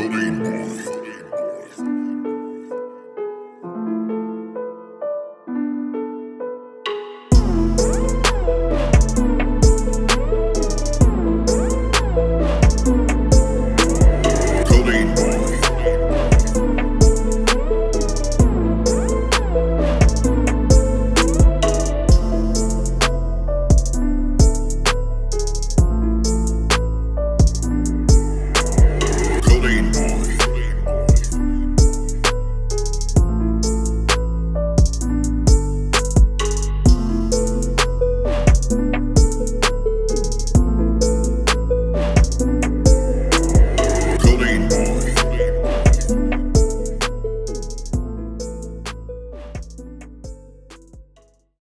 Cocaine Boy.